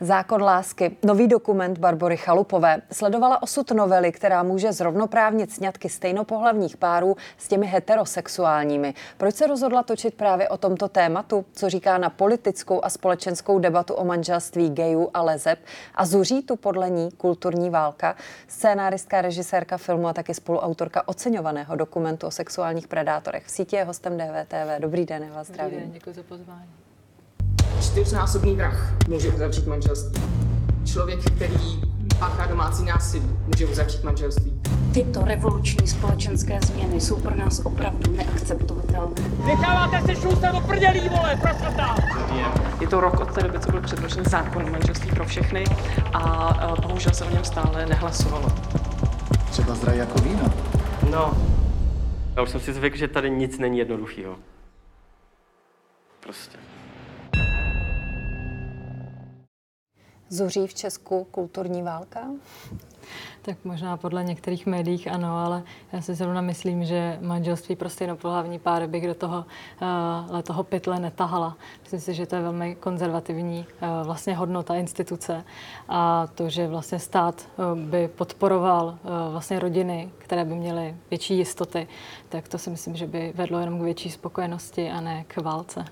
Zákon lásky, nový dokument Barbory Chalupové, sledovala osud novely, která může zrovnoprávnit sňatky stejnopohlavních párů s těmi heterosexuálními. Proč se rozhodla točit právě o tomto tématu? Co říká na politickou a společenskou debatu o manželství gejů a lezeb? A zuří tu podle ní kulturní válka? Scénáristka, režisérka filmu a taky spoluautorka oceňovaného dokumentu o sexuálních predátorech. V síti je hostem DVTV. Dobrý den, já vás zdravím. Dobrý den, děkuji za pozvání čtyřnásobný vrah může uzavřít manželství. Člověk, který páchá domácí násilí, může uzavřít manželství. Tyto revoluční společenské změny jsou pro nás opravdu neakceptovatelné. Necháváte se šustat do prdělí, vole, prosím Je to rok od té doby, co byl předložen zákon o manželství pro všechny a bohužel se o něm stále nehlasovalo. Třeba zdraví jako víno. No, já už jsem si zvykl, že tady nic není jednoduchého. Prostě. Zuří v Česku kulturní válka? Tak možná podle některých médiích ano, ale já si zrovna myslím, že manželství pro stejnopohlavní páry bych do toho, uh, toho pytle netahala. Myslím si, že to je velmi konzervativní uh, vlastně hodnota instituce a to, že vlastně stát uh, by podporoval uh, vlastně rodiny, které by měly větší jistoty, tak to si myslím, že by vedlo jenom k větší spokojenosti a ne k válce.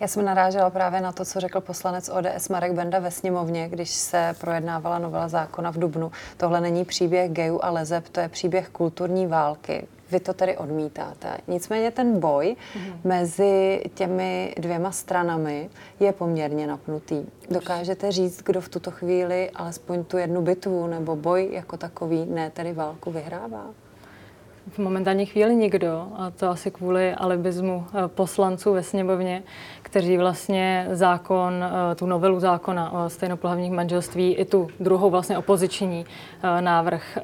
Já jsem narážela právě na to, co řekl poslanec ODS Marek Benda ve sněmovně, když se projednávala novela zákona v Dubnu. Tohle není příběh gejů a lezeb, to je příběh kulturní války. Vy to tedy odmítáte. Nicméně ten boj mm-hmm. mezi těmi dvěma stranami je poměrně napnutý. Dokážete říct, kdo v tuto chvíli alespoň tu jednu bitvu nebo boj jako takový, ne tedy válku, vyhrává? V momentální chvíli nikdo, a to asi kvůli alibismu eh, poslanců ve sněmovně, kteří vlastně zákon, eh, tu novelu zákona o stejnopohlavních manželství i tu druhou vlastně opoziční eh, návrh,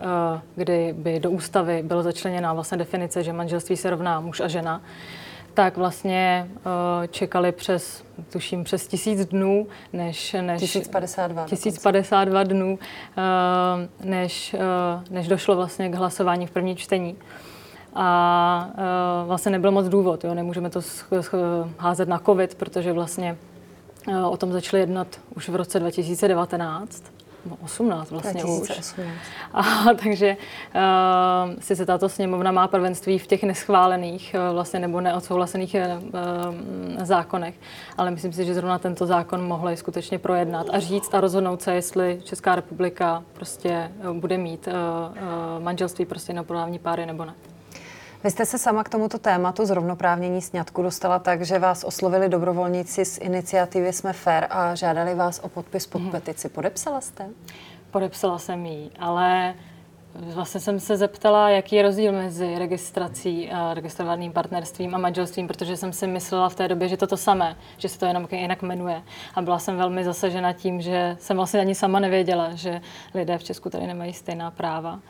kdy by do ústavy bylo začleněná vlastně definice, že manželství se rovná muž a žena, tak vlastně uh, čekali přes, tuším, přes tisíc dnů, než... než 1052. 1052 dnů, uh, než, uh, než došlo vlastně k hlasování v první čtení. A uh, vlastně nebyl moc důvod, jo? nemůžeme to házet na covid, protože vlastně uh, o tom začali jednat už v roce 2019. 18 vlastně 2018. už. A, takže uh, sice tato sněmovna má prvenství v těch neschválených uh, vlastně nebo neodsouhlasených uh, zákonech, ale myslím si, že zrovna tento zákon mohli skutečně projednat a říct a rozhodnout se, jestli Česká republika prostě bude mít uh, uh, manželství prostě na páry nebo ne. Vy jste se sama k tomuto tématu zrovnoprávnění sňatku dostala tak, že vás oslovili dobrovolníci z iniciativy Jsme fair a žádali vás o podpis pod hmm. petici. Podepsala jste? Podepsala jsem ji, ale Vlastně jsem se zeptala, jaký je rozdíl mezi registrací, a registrovaným partnerstvím a manželstvím, protože jsem si myslela v té době, že to to samé, že se to jenom jinak jmenuje. A byla jsem velmi zasažena tím, že jsem vlastně ani sama nevěděla, že lidé v Česku tady nemají stejná práva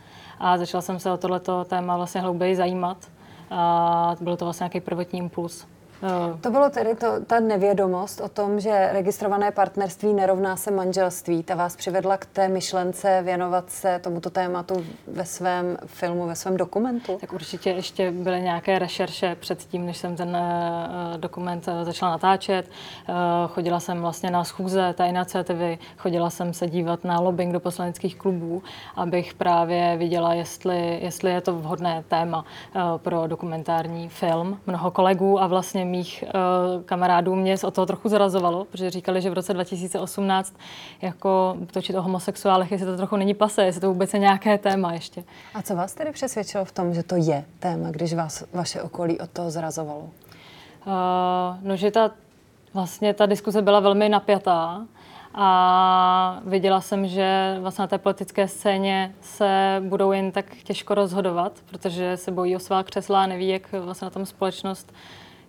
a začala jsem se o tohleto téma vlastně hlouběji zajímat. A byl to vlastně nějaký prvotní impuls. To bylo tedy to, ta nevědomost o tom, že registrované partnerství nerovná se manželství. Ta vás přivedla k té myšlence věnovat se tomuto tématu ve svém filmu, ve svém dokumentu? Tak určitě ještě byly nějaké rešerše před tím, než jsem ten uh, dokument uh, začala natáčet. Uh, chodila jsem vlastně na schůze té iniciativy, chodila jsem se dívat na lobbying do poslaneckých klubů, abych právě viděla, jestli, jestli je to vhodné téma pro dokumentární film. Mnoho kolegů a vlastně mých uh, kamarádů mě o toho trochu zrazovalo, protože říkali, že v roce 2018 jako točit o homosexuálech, jestli to trochu není pase, jestli to vůbec je nějaké téma ještě. A co vás tedy přesvědčilo v tom, že to je téma, když vás vaše okolí od toho zrazovalo? Uh, no, že ta, vlastně ta diskuze byla velmi napjatá a viděla jsem, že vlastně na té politické scéně se budou jen tak těžko rozhodovat, protože se bojí o svá křesla a neví, jak vlastně na tom společnost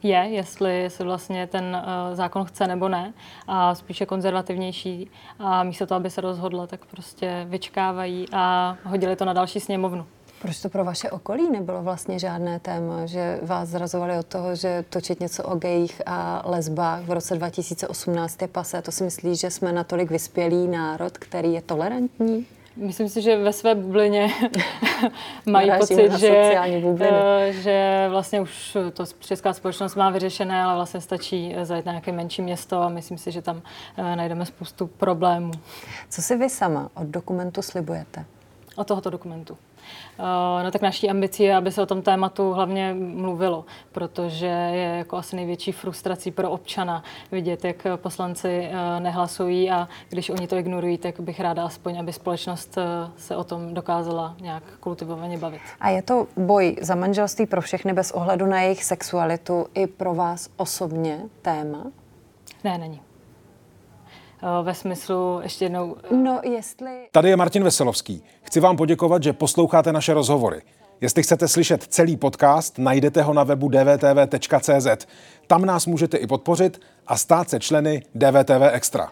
je, jestli, jestli vlastně ten uh, zákon chce nebo ne, a spíše konzervativnější. A místo toho, aby se rozhodla, tak prostě vyčkávají a hodili to na další sněmovnu. Proč to pro vaše okolí nebylo vlastně žádné téma, že vás zrazovali od toho, že točit něco o gejích a lesbách v roce 2018 je pase? To si myslí, že jsme natolik vyspělý národ, který je tolerantní? Myslím si, že ve své bublině mají Narážíme pocit, že, eh, že vlastně už to česká společnost má vyřešené, ale vlastně stačí zajet na nějaké menší město a myslím si, že tam eh, najdeme spoustu problémů Co si vy sama od dokumentu slibujete? od tohoto dokumentu. Eh, No tak naší ambicí je, aby se o tom tématu hlavně mluvilo, protože je jako asi největší frustrací pro občana vidět, jak poslanci eh, nehlasují a když oni to ignorují, tak bych ráda aspoň, aby společnost eh, se o tom dokázala nějak kultivovaně bavit. A je to boj za manželství pro všechny bez ohledu na jejich sexualitu i pro vás osobně téma? Ne, není. Eh, Ve smyslu, ještě jednou, No, jestli... Tady je Martin Veselovský. Chci vám poděkovat, že posloucháte naše rozhovory. Jestli chcete slyšet celý podcast, najdete ho na webu dvtv.cz. Tam nás můžete i podpořit a stát se členy DVTV Extra.